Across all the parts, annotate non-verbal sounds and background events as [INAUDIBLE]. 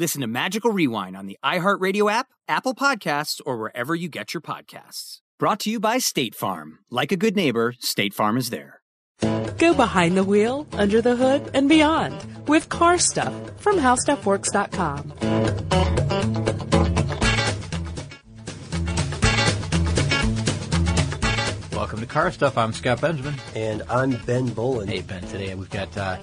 Listen to Magical Rewind on the iHeartRadio app, Apple Podcasts, or wherever you get your podcasts. Brought to you by State Farm. Like a good neighbor, State Farm is there. Go behind the wheel, under the hood, and beyond with car stuff from howstuffworks.com. Welcome to Car Stuff. I'm Scott Benjamin. And I'm Ben Bowlin. Hey, Ben. Today we've got, uh,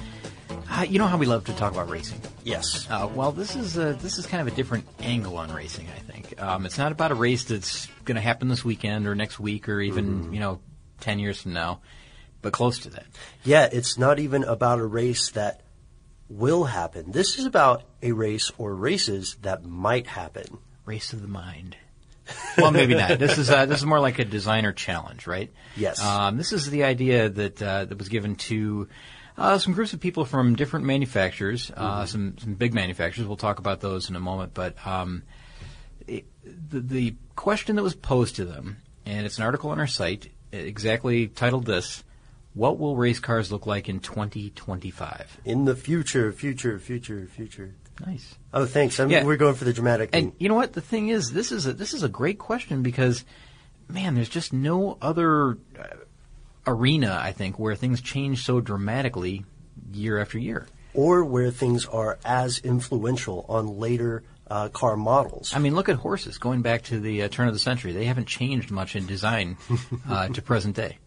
uh, you know how we love to talk about racing? Yes. Uh, well, this is uh, this is kind of a different angle on racing. I think um, it's not about a race that's going to happen this weekend or next week or even mm-hmm. you know ten years from now, but close to that. Yeah, it's not even about a race that will happen. This is about a race or races that might happen. Race of the mind. well, maybe not. This is uh, this is more like a designer challenge, right? Yes. Um, this is the idea that uh, that was given to uh, some groups of people from different manufacturers, uh, mm-hmm. some some big manufacturers. We'll talk about those in a moment. But um, it, the, the question that was posed to them, and it's an article on our site, exactly titled this: "What will race cars look like in 2025?" In the future, future, future, future. Nice. Oh, thanks. I'm, yeah. We're going for the dramatic. And you know what? The thing is, this is a, this is a great question because, man, there's just no other. Arena, I think, where things change so dramatically year after year. Or where things are as influential on later uh, car models. I mean, look at horses. Going back to the uh, turn of the century, they haven't changed much in design [LAUGHS] uh, to present day.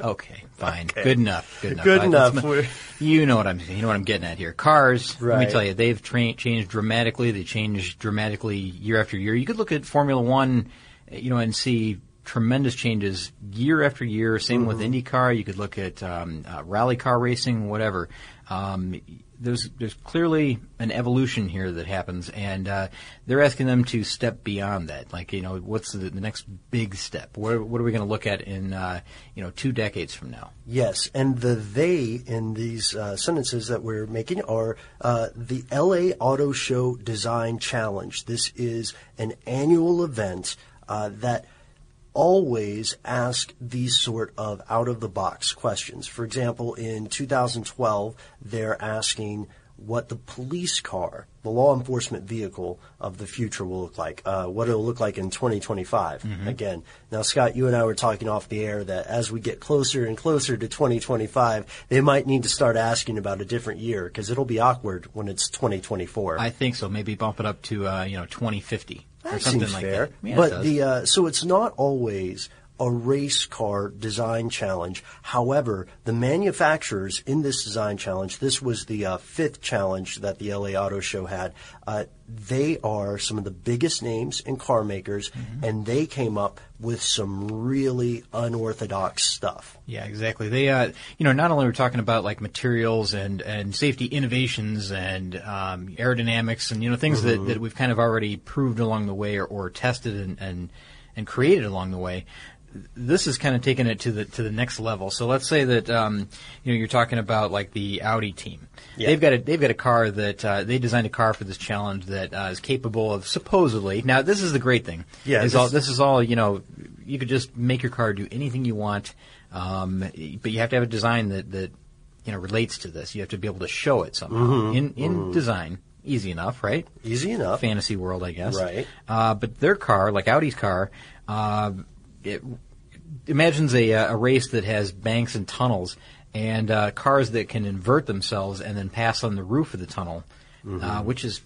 Okay, fine, okay. good enough. Good enough. Good enough. [LAUGHS] you know what I'm. You know what I'm getting at here. Cars. Right. Let me tell you, they've tra- changed dramatically. They change dramatically year after year. You could look at Formula One, you know, and see tremendous changes year after year. Same mm-hmm. with IndyCar. You could look at um, uh, rally car racing, whatever. Um, there's there's clearly an evolution here that happens, and uh, they're asking them to step beyond that. Like, you know, what's the, the next big step? What, what are we going to look at in uh, you know two decades from now? Yes, and the they in these uh, sentences that we're making are uh, the LA Auto Show Design Challenge. This is an annual event uh, that always ask these sort of out of the box questions. For example, in 2012, they're asking what the police car, the law enforcement vehicle of the future will look like, uh, what it'll look like in 2025. Mm-hmm. Again, now Scott, you and I were talking off the air that as we get closer and closer to 2025, they might need to start asking about a different year because it'll be awkward when it's 2024. I think so. Maybe bump it up to uh, you know 2050. That seems like fair. That. But the uh, so it's not always a race car design challenge. However, the manufacturers in this design challenge, this was the uh, fifth challenge that the LA Auto Show had. Uh, they are some of the biggest names in car makers, mm-hmm. and they came up with some really unorthodox stuff. Yeah, exactly. They, uh, you know, not only we're talking about like materials and, and safety innovations and um, aerodynamics and you know things mm-hmm. that, that we've kind of already proved along the way or, or tested and, and and created along the way this is kind of taking it to the to the next level. So let's say that um, you know you're talking about like the Audi team. Yeah. They've got a they've got a car that uh, they designed a car for this challenge that uh, is capable of supposedly. Now this is the great thing. Yeah, is this- all this is all you know. You could just make your car do anything you want, um, but you have to have a design that that you know relates to this. You have to be able to show it somehow Mm-hmm. in in design. Easy enough, right? Easy enough. fantasy world, I guess. Right. Uh, but their car, like Audi's car, uh, it imagines a, uh, a race that has banks and tunnels and uh, cars that can invert themselves and then pass on the roof of the tunnel, uh, which is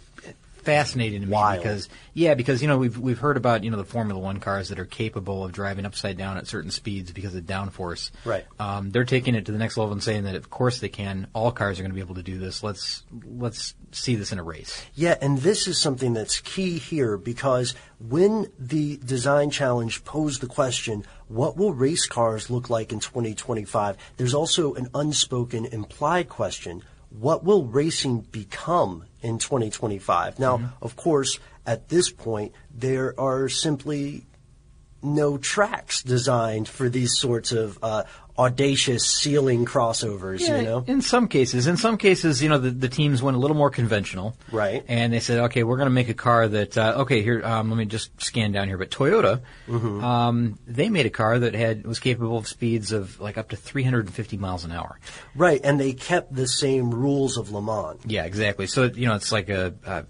fascinating to me. Wild. because yeah, because you know we've we've heard about you know the Formula One cars that are capable of driving upside down at certain speeds because of downforce. Right. Um, they're taking it to the next level and saying that of course they can. All cars are going to be able to do this. Let's let's see this in a race. Yeah, and this is something that's key here because when the design challenge posed the question, what will race cars look like in 2025? There's also an unspoken implied question. What will racing become in 2025? Now, mm-hmm. of course, at this point, there are simply no tracks designed for these sorts of uh, audacious ceiling crossovers, Yeah, you know? in some cases, in some cases, you know, the, the teams went a little more conventional, Right. And they said, okay, we're going to make a car that, uh, okay, here, um, let me just scan down here. But Toyota, Mm-hmm. um, they made a car that had was capable of speeds of like up to 350 miles an hour. Right, and they kept the same rules of Le Mans. Yeah, exactly. So you know, it's like a. Uh,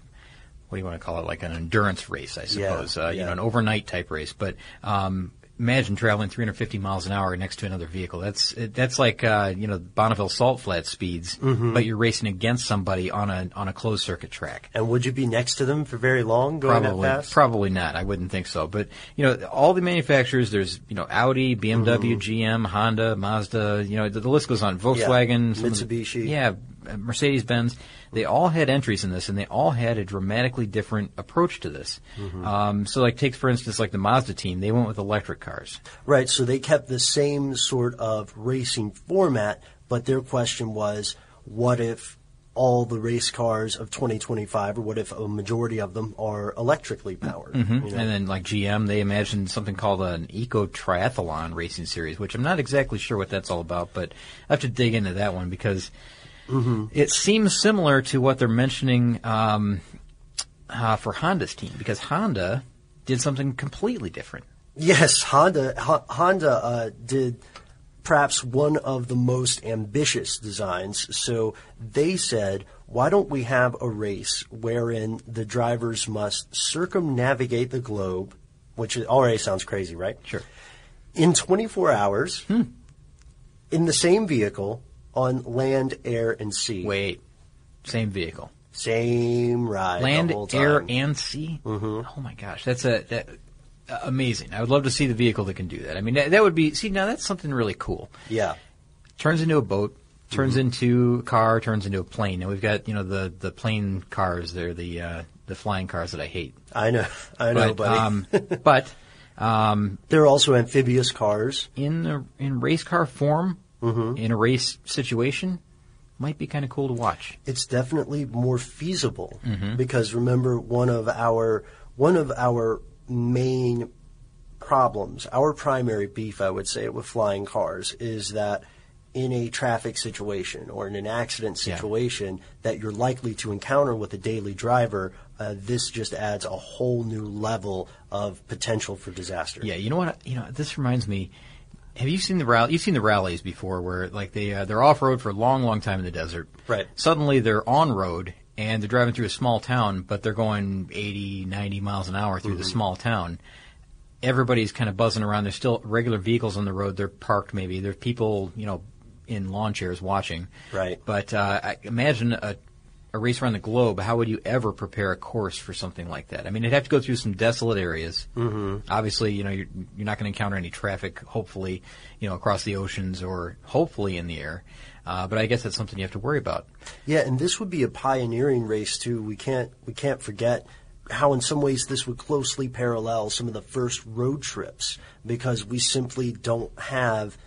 what do you want to call it? Like an endurance race, I suppose. uh, You yeah. know, an overnight type race. But um, imagine traveling 350 miles an hour next to another vehicle. That's that's like uh, you know Bonneville Salt Flat speeds, Mm-hmm. but you're racing against somebody on a on a closed circuit track. And would you be next to them for very long going Probably, that fast? probably not. I wouldn't think so. But you know, all the manufacturers. There's you know Audi, BMW, GM, Honda, Mazda. You know, the, the list goes on. Volkswagen, some of the- Mitsubishi. yeah, Mercedes Benz. They all had entries in this, and they all had a dramatically different approach to this. Um, so, like, take for instance, like the Mazda team. They went with electric cars. Right, so they kept the same sort of racing format, but their question was, what if all the race cars of 2025, or what if a majority of them are electrically powered? you know? And then, like GM, they imagined something called an eco triathlon racing series, which I'm not exactly sure what that's all about, but I have to dig into that one because it seems similar to what they're mentioning um, uh, for Honda's team, because Honda did something completely different. Yes, Honda Ho- Honda uh, did perhaps one of the most ambitious designs. So they said, why don't we have a race wherein the drivers must circumnavigate the globe, which already sounds crazy, right? Sure. In 24 hours, in the same vehicle on land, air, and sea. Wait, same vehicle, Same ride. land, the whole time. air, and sea. Mm-hmm. Oh my gosh, that's a that, uh, amazing. I would love to see the vehicle that can do that. I mean, that, that would be see now that's something really cool. Yeah. turns into a boat, turns Mm-hmm. into a car, turns into a plane. Now we've got you know the the plane cars. They're the uh, the flying cars that I hate. I know. [LAUGHS] I know, but buddy. um, [LAUGHS] but um, there are also amphibious cars. in the, in race car form, Mm-hmm. in a race situation, might be kind of cool to watch. it's definitely more feasible Mm-hmm. because remember one of our one of our main problems, our primary beef, I would say, with flying cars is that in a traffic situation or in an accident Yeah. situation that you're likely to encounter with a daily driver, uh, this just adds a whole new level of potential for disaster. Yeah, you know what? You know this reminds me. Have you seen the rally? You've seen the rallies before, where like they uh, they're off road for a long, long time in the desert. Right. Suddenly they're on road and they're driving through a small town, but they're going 80, 90 miles an hour through the small town. Everybody's kind of buzzing around. There's still regular vehicles on the road. They're parked. Maybe there's people, you know, in lawn chairs watching. Right. But uh, imagine a a race around the globe, how would you ever prepare a course for something like that? I mean, it'd have to go through some desolate areas. Mm-hmm. Obviously, you know, you're, you're not going to encounter any traffic, hopefully, you know, across the oceans or hopefully in the air. Uh, but I guess that's something you have to worry about. Yeah, and this would be a pioneering race too. We can't we can't forget how in some ways this would closely parallel some of the first road trips because we simply don't have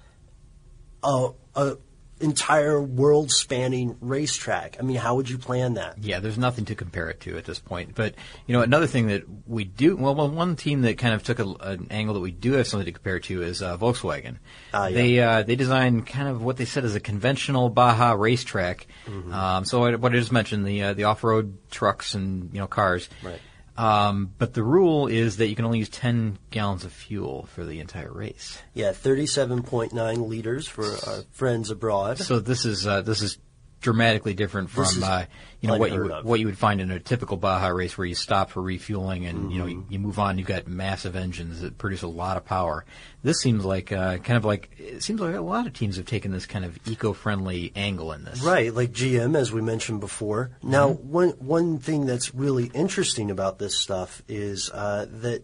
a, a entire world spanning racetrack. I mean, how would you plan that? Yeah, there's nothing to compare it to at this point. But you know, another thing that we do well, well one team that kind of took a, an angle that we do have something to compare to is uh, Volkswagen. Ah, yeah. They uh, they designed kind of what they said is a conventional Baja racetrack. Mm-hmm. Um, so what I just mentioned the uh, the off road trucks and you know cars. Right. Um, but the rule is that you can only use 10 gallons of fuel for the entire race. Yeah, 37.9 liters for our friends abroad. So this is uh, this is dramatically different from uh, you know what you would- of. what you would find in a typical Baja race where you stop for refueling and you know Mm-hmm. you, you move on. You've got massive engines that produce a lot of power. This seems like uh, kind of like it seems like a lot of teams have taken this kind of eco-friendly angle in this. Right, like GM, as we mentioned before. Now, Mm-hmm. one one thing that's really interesting about this stuff is uh, that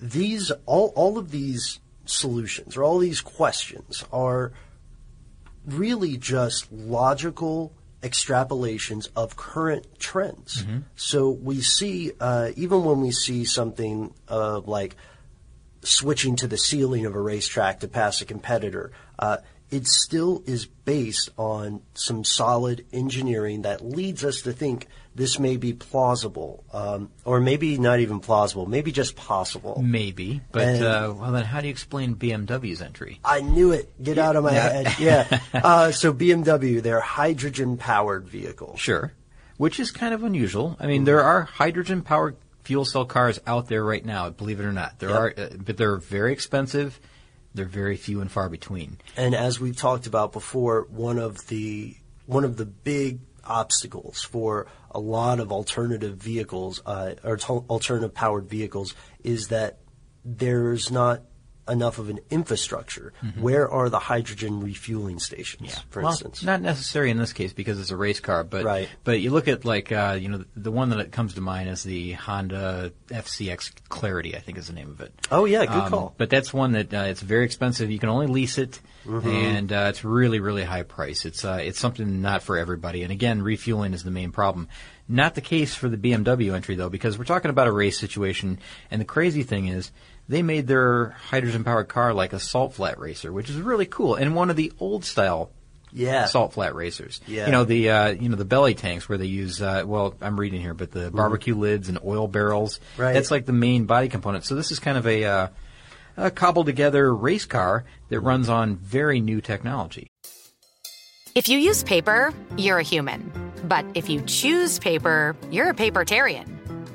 these all all of these solutions or all these questions are really just logical extrapolations of current trends. So we see, uh, even when we see something uh, like switching to the ceiling of a racetrack to pass a competitor, uh, it still is based on some solid engineering that leads us to think this may be plausible, um, or maybe not even plausible, maybe just possible. Maybe, but uh, well then, how do you explain BMW's entry? I knew it. Get out of my Yeah. head. Yeah. [LAUGHS] Uh, so BMW, they're hydrogen powered vehicle. Sure, which is kind of unusual. I mean, there are hydrogen-powered fuel cell cars out there right now. Believe it or not, there Yep. are, uh, but they're very expensive. They're very few and far between. And as we've talked about before, one of the one of the big obstacles for a lot of alternative vehicles uh, or to- alternative powered vehicles is that there's not enough of an infrastructure. Where are the hydrogen refueling stations, for Mm-hmm. well, instance? not necessary in this case because it's a race car, but Right. but you look at like uh, you know the, the one that comes to mind is the Honda FCX Clarity, I think is the name of it. Oh, yeah, good Um, call. But that's one that uh, it's very expensive. You can only lease it, Mm-hmm. and uh, it's really really high price. It's uh, it's something not for everybody. And again, refueling is the main problem. Not the case for the BMW entry though, because we're talking about a race situation. And the crazy thing is, they made their hydrogen powered car like a salt flat racer, which is really cool, and one of the old style yeah. salt flat racers. Yeah. You know the uh, you know the belly tanks where they use uh, well I'm reading here, but the barbecue lids and oil barrels. Right. That's like the main body component. So this is kind of a, uh, a cobbled together race car that runs on very new technology. If you use paper, you're a human. But if you choose paper, you're a papertarian.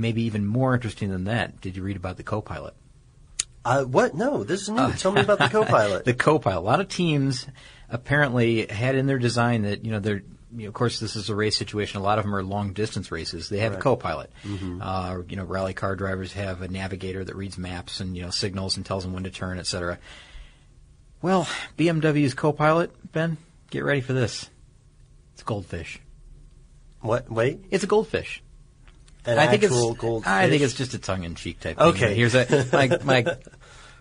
maybe even more interesting than that, did you read about the co-pilot? Uh, what? No, this is new. Tell me about the [LAUGHS] co-pilot. the co-pilot. A lot of teams apparently had in their design that you know they're. You know, of course, this is a race situation. A lot of them are long distance races. They have a Right. co-pilot. Mhm. Uh, you know, rally car drivers have a navigator that reads maps and you know signals and tells them when to turn, etc. Well, BMW's co-pilot, Ben, get ready for this. It's a goldfish. What? Wait, it's a goldfish. An I think actual it's, goldfish? I think it's just a tongue-in-cheek type thing. Okay. Here's a my [LAUGHS] my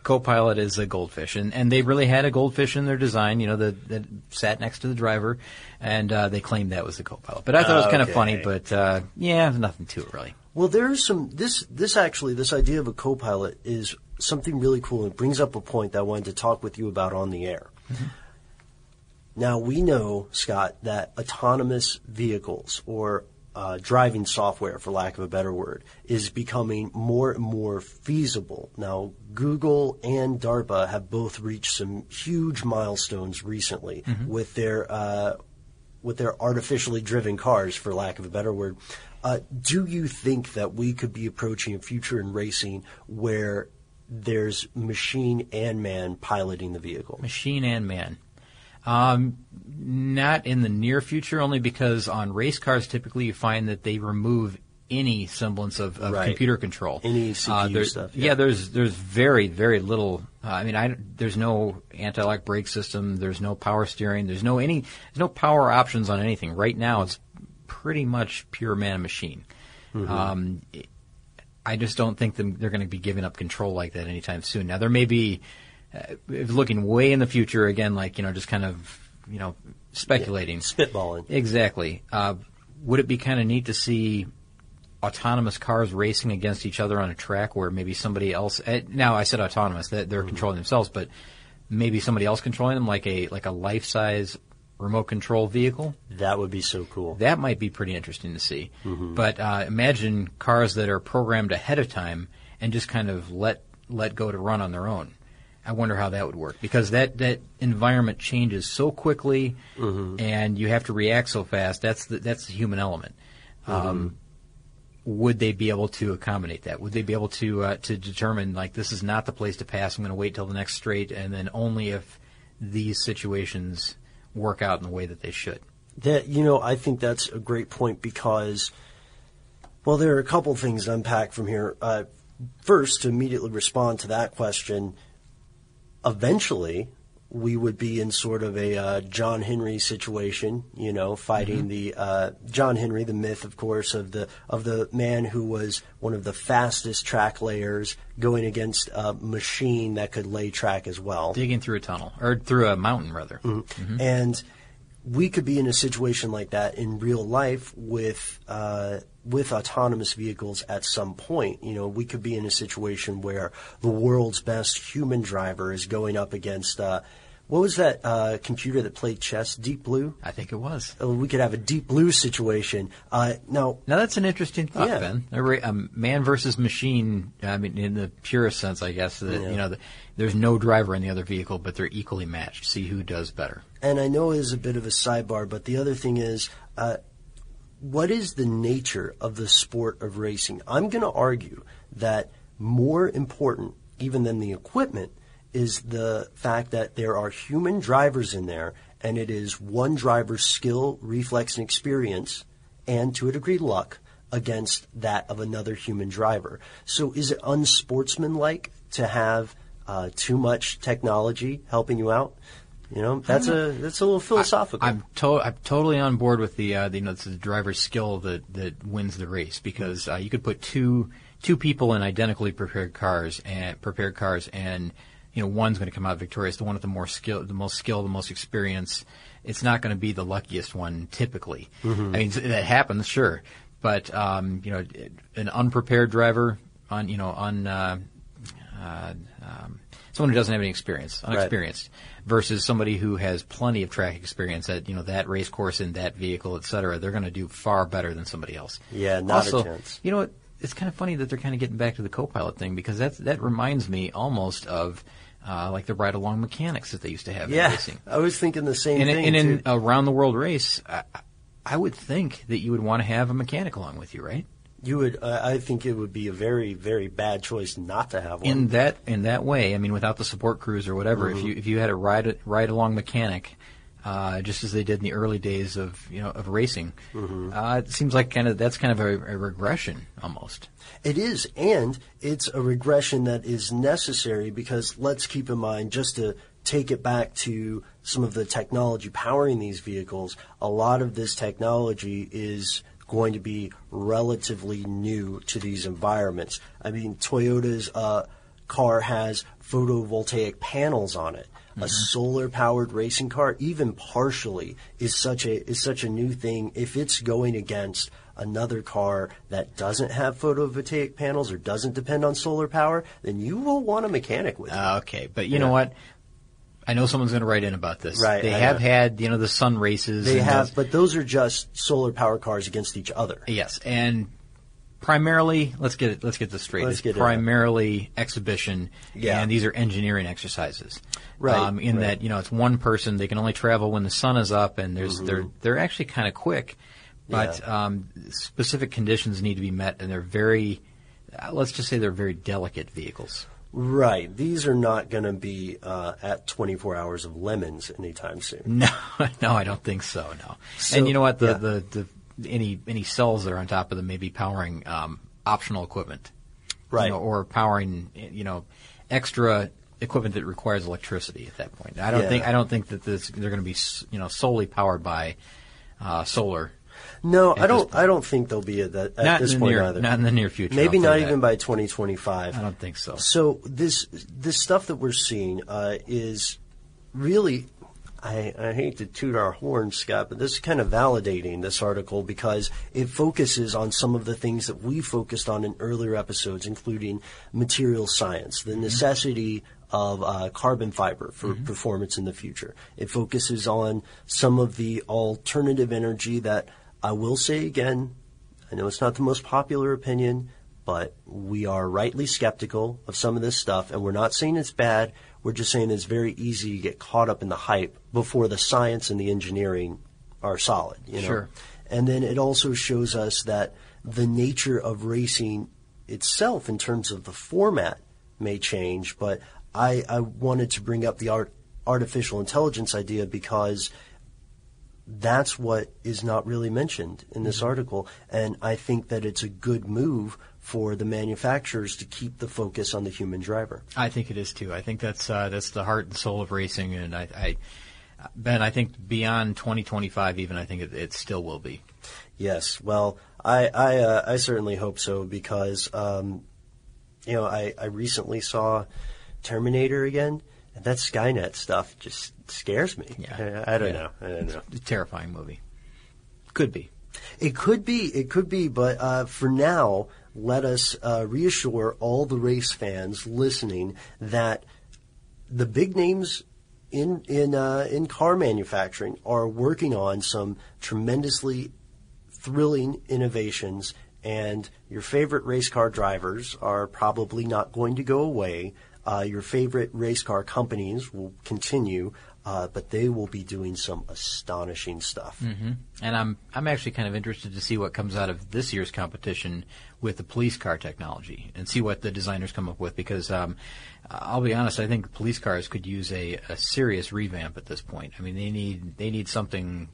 co-pilot is a goldfish, and and they really had a goldfish in their design. You know, that that sat next to the driver, and uh, they claimed that was the co-pilot. But I thought it was kind of Okay. funny. But uh, yeah, there's nothing to it really. Well, there's some this this actually this idea of a co-pilot is something really cool. and It brings up a point that I wanted to talk with you about on the air. Now we know, Scott, that autonomous vehicles or uh, driving software, for lack of a better word, is becoming more and more feasible. Now, Google and DARPA have both reached some huge milestones recently Mhm. with their uh, with their artificially driven cars, for lack of a better word. Uh, do you think that we could be approaching a future in racing where there's machine and man piloting the vehicle? Machine and man. Um, not in the near future, only because on race cars, typically you find that they remove any semblance of, of Right. computer control. Any CPU there- stuff, Yeah. yeah. there's there's very very little. Uh, I mean, I, there's no anti-lock brake system. There's no power steering. There's no any. There's no power options on anything. Right now, it's pretty much pure man machine. Mhm. Um, I just don't think them, they're going to be giving up control like that anytime soon. Now there may be, uh, looking way in the future again, like you know, just kind of you know speculating, spitballing. Exactly. Uh, would it be kind of neat to see autonomous cars racing against each other on a track where maybe somebody else? Uh, now I said autonomous; that they're controlling themselves, but maybe somebody else controlling them, like a like a life size remote control vehicle. That would be so cool. That might be pretty interesting to see. Mhm. But uh, imagine cars that are programmed ahead of time and just kind of let let go to run on their own. I wonder how that would work because that, that environment changes so quickly, and you have to react so fast. That's the, that's the human element. Um, would they be able to accommodate that? Would they be able to uh, to determine like this is not the place to pass? I'm going to wait till the next straight, and then only if these situations work out in the way that they should. That you know, I think that's a great point because, well, there are a couple things to unpack from here. Uh, first, to immediately respond to that question, eventually we would be in sort of a uh, John Henry situation, you know, fighting Mhm. the uh, John Henry, the myth, of course, of the of the man who was one of the fastest track layers, going against a machine that could lay track as well. Digging through a tunnel or through a mountain, rather. Mhm. Mhm. And we could be in a situation like that in real life with uh, with autonomous vehicles at some point. You know, we could be in a situation where the world's best human driver is going up against. Uh, what was that uh, computer that played chess? Deep Blue. I think it was. Uh, we could have a Deep Blue situation. Uh, now, Now that's an interesting thought, Yeah. Ben. A, a man versus machine. I mean, in the purest sense, I guess that Yeah. you know, the, there's no driver in the other vehicle, but they're equally matched. See who does better. and I know it is a bit of a sidebar, but the other thing is, uh, what is the nature of the sport of racing? I'm going to argue that more important, even than the equipment, is the fact that there are human drivers in there, and it is one driver's skill, reflex, and experience, and to a degree luck, against that of another human driver. So is it unsportsmanlike to have uh, too much technology helping you out? You know, that's a that's a little philosophical. I'm, to- I'm totally on board with the, uh, the you know it's the driver's skill that that wins the race because uh, you could put two two people in identically prepared cars and prepared cars and you know one's going to come out victorious. The one with the more skill, the most skill, the most experience. It's not going to be the luckiest one typically. Mhm. I mean that happens, sure, but um, you know an unprepared driver on you know on uh, uh, um, someone who doesn't have any experience, unexperienced, versus somebody who has plenty of track experience at you know that race course in that vehicle, et cetera. They're going to do far better than somebody else. Yeah, not also, a chance. You know what? It's kind of funny that they're kind of getting back to the co-pilot thing because that that reminds me almost of. Uh, like the ride-along mechanics that they used to have Yeah, in racing. I was thinking the same And, thing. and in a round-the-world race, I, I would think that you would want to have a mechanic along with you, right? you would, uh, I think it would be a very, very bad choice not to have one. in that in that way, I mean, without the support crews or whatever, Mm-hmm. if you if you had a ride ride along mechanic, uh, just as they did in the early days of you know of racing, Mm-hmm. uh, it seems like kind of that's kind of a, a regression almost. It is, and it's a regression that is necessary because let's keep in mind, just to take it back to some of the technology powering these vehicles, a lot of this technology is going to be relatively new to these environments. I mean, Toyota's uh, car has photovoltaic panels on it. A solar powered racing car, even partially, is such a is such a new thing. If it's going against another car that doesn't have photovoltaic panels or doesn't depend on solar power, then you will want a mechanic with it. Uh, okay, but you know what? I know someone's going to write in about this. Right, They I have know. had you know the sun races. They have, the- but those are just solar power cars against each other. Yes, and primarily, let's get it, let's get this straight. Let's it's get it primarily exhibition, Yeah. and these are engineering exercises. Right, Um, in right. that you know it's one person. They can only travel when the sun is up, and there's Mm-hmm. they're they're actually kind of quick, but um, specific conditions need to be met, and they're very. Uh, let's just say they're very delicate vehicles. Right. These are not going to be uh, at 24 hours of lemons anytime soon. [LAUGHS] No, no, I don't think so. No, So, and you know what? The, yeah. the the any any cells that are on top of them may be powering um, optional equipment, you Right. know, or powering you know extra equipment that requires electricity at that point. I don't Yeah. think I don't think that this, they're going to be you know solely powered by uh, solar. No, I don't. I don't think they'll be at, that, at Not this point near- either. not in the near future, Maybe not even that. by 2025. I don't think so. So this this stuff that we're seeing uh, is really. I, I hate to toot our horn, Scott, but this is kind of validating this article because it focuses on some of the things that we focused on in earlier episodes, including material science, the necessity of uh, carbon fiber for performance in the future. It focuses on some of the alternative energy that I will say again, I know it's not the most popular opinion, but we are rightly skeptical of some of this stuff, and we're not saying it's bad. We're just saying it's very easy to get caught up in the hype before the science and the engineering are solid. You know? Sure. And then it also shows us that the nature of racing itself, in terms of the format, may change. But I, I wanted to bring up the art, artificial intelligence idea because that's what is not really mentioned in this mm-hmm. article. And I think that it's a good move for the manufacturers to keep the focus on the human driver. I think it is too. I think that's uh, that's the heart and soul of racing, and I, I Ben, I think beyond 2025, even I think it, it still will be. Yes, well, I I, uh, I certainly hope so because um, you know I, I recently saw Terminator again, and that Skynet stuff just scares me. Yeah. I, I don't Yeah. know. I don't know. It's a terrifying movie. Could be. It could be, it could be, but uh, for now, let us uh, reassure all the race fans listening that the big names in in uh, in car manufacturing are working on some tremendously thrilling innovations, and your favorite race car drivers are probably not going to go away. Uh, your favorite race car companies will continue, uh, but they will be doing some astonishing stuff. hmm And I'm I'm actually kind of interested to see what comes out of this year's competition with the police car technology and see what the designers come up with because um, I'll be honest, I think police cars could use a, a serious revamp at this point. I mean, they need they need something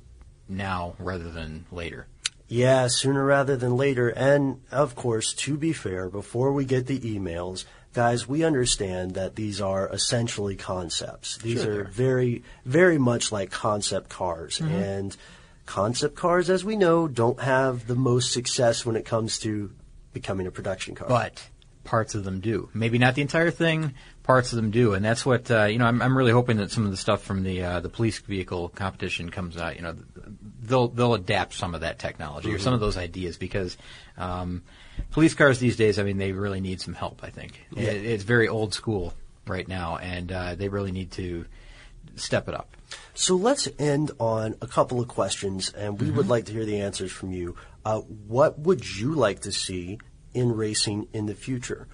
now rather than later. Yeah, sooner rather than later. And of course, to be fair, before we get the emails, guys, we understand that these are essentially concepts. These Sure are very, very much like concept cars. Mhm. And concept cars, as we know, don't have the most success when it comes to becoming a production car. But parts of them do. Maybe not the entire thing, parts of them do, and that's what uh, you know. I'm, I'm really hoping that some of the stuff from the uh, the police vehicle competition comes out. You know, they'll they'll adapt some of that technology or some of those ideas because um, police cars these days. I mean, they really need some help. I think Yeah. it, it's very old school right now, and uh, they really need to step it up. So let's end on a couple of questions, and we would like to hear the answers from you. Uh, what would you like to see in racing in the future?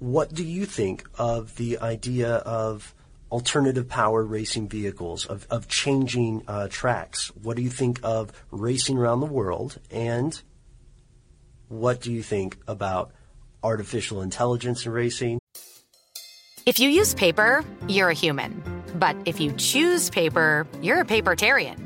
What do you think of the idea of alternative power racing vehicles, of, of changing uh, tracks? What do you think of racing around the world? And what do you think about artificial intelligence in racing? If you use paper, you're a human. But if you choose paper, you're a papertarian.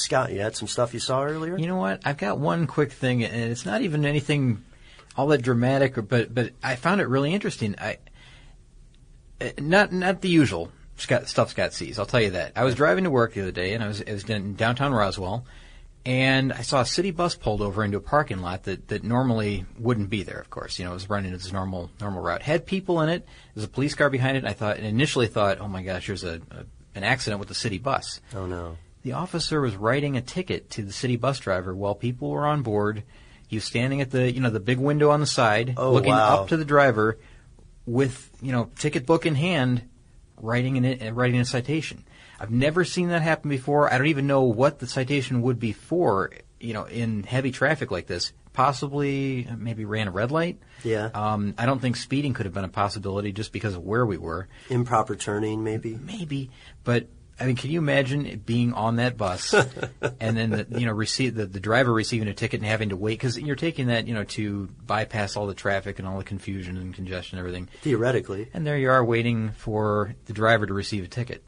Scott, you had some stuff you saw earlier? You know what? I've got one quick thing, and it's not even anything all that dramatic, but but I found it really interesting. I not not the usual Scott, stuff Scott sees. I'll tell you that. I was driving to work the other day, and I was, I was in downtown Roswell, and I saw a city bus pulled over into a parking lot that, that normally wouldn't be there. Of course, you know, it was running its normal normal route. Had people in it. There's a police car behind it. I thought, initially thought, oh my gosh, there's a, a an accident with the city bus. Oh no. The officer was writing a ticket to the city bus driver while people were on board. He was standing at the you know the big window on the side, Oh, looking wow. up to the driver with you know ticket book in hand, writing an writing a citation. I've never seen that happen before. I don't even know what the citation would be for. You know, in heavy traffic like this, possibly maybe ran a red light. Yeah. Um, I don't think speeding could have been a possibility just because of where we were. Improper turning, maybe. Maybe, but I mean, can you imagine it being on that bus [LAUGHS] and then the, you know receive the, the driver receiving a ticket and having to wait because you're taking that you know to bypass all the traffic and all the confusion and congestion and everything. Theoretically. And there you are waiting for the driver to receive a ticket.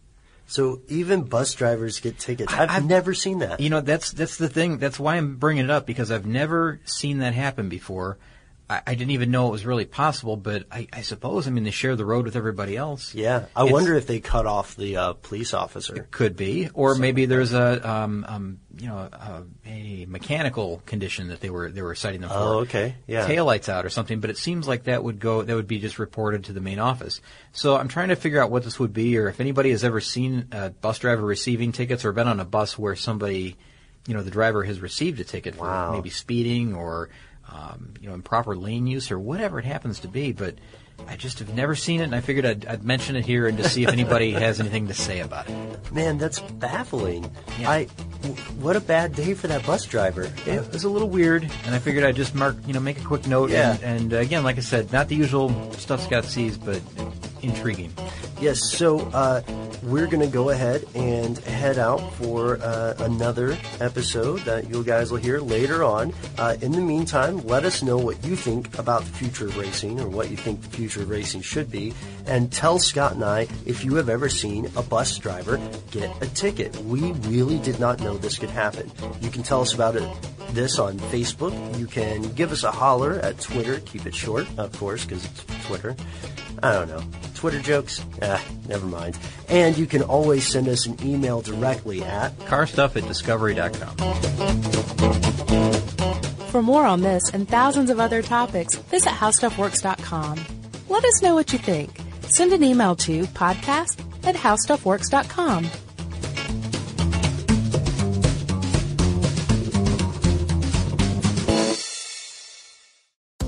So even bus drivers get tickets. I've, never seen that. You know, that's that's the thing. That's why I'm bringing it up because I've never seen that happen before. I, I didn't even know it was really possible, but I, I suppose, I mean, they share the road with everybody else. Yeah, I It's- wonder if they cut off the uh, police officer. Could be, or maybe there's a, um, um, you know, a, a mechanical condition that they were they were citing them for. Oh, okay. Yeah. taillights out or something. But it seems like that would go that would be just reported to the main office. So I'm trying to figure out what this would be, or if anybody has ever seen a bus driver receiving tickets or been on a bus where somebody, you know, the driver has received a ticket for maybe speeding or, um, you know, improper lane use or whatever it happens to be, but. I just have never seen it, and I figured I'd, I'd mention it here and to see if anybody [LAUGHS] has anything to say about it. Man, that's baffling. Yeah. I, w- what a bad day for that bus driver. It was a little weird, and I figured I'd just mark, you know, make a quick note. Yeah. And, and uh, again, like I said, not the usual stuff Scott sees, but intriguing. Yes, so uh, we're going to go ahead and head out for uh, another episode that you guys will hear later on. Uh, in the meantime, let us know what you think about the future of racing or what you think the future of racing should be. And tell Scott and I if you have ever seen a bus driver get a ticket. We really did not know this could happen. You can tell us about it this on Facebook. You can give us a holler at Twitter. Keep it short, of course, because it's Twitter. I don't know. Twitter jokes? Ah, never mind. And you can always send us an email directly at Carstuff at discovery.com. For more on this and thousands of other topics, visit howstuffworks.com. Let us know what you think. Send an email to podcast at howstuffworks.com.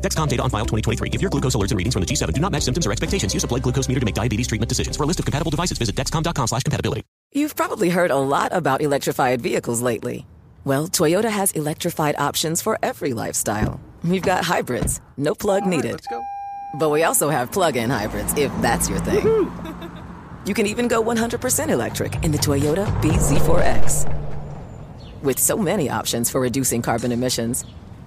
Dexcom data on file 2023. If your glucose alerts and readings from the G7 do not match symptoms or expectations, use a blood glucose meter to make diabetes treatment decisions. For a list of compatible devices, visit dexcom.com slash compatibility. You've probably heard a lot about electrified vehicles lately. Well, Toyota has electrified options for every lifestyle. We've got hybrids, no plug needed. let's go. But we also have plug-in hybrids, if that's your thing. [LAUGHS] You can even go 100% electric in the Toyota BZ4X. With so many options for reducing carbon emissions,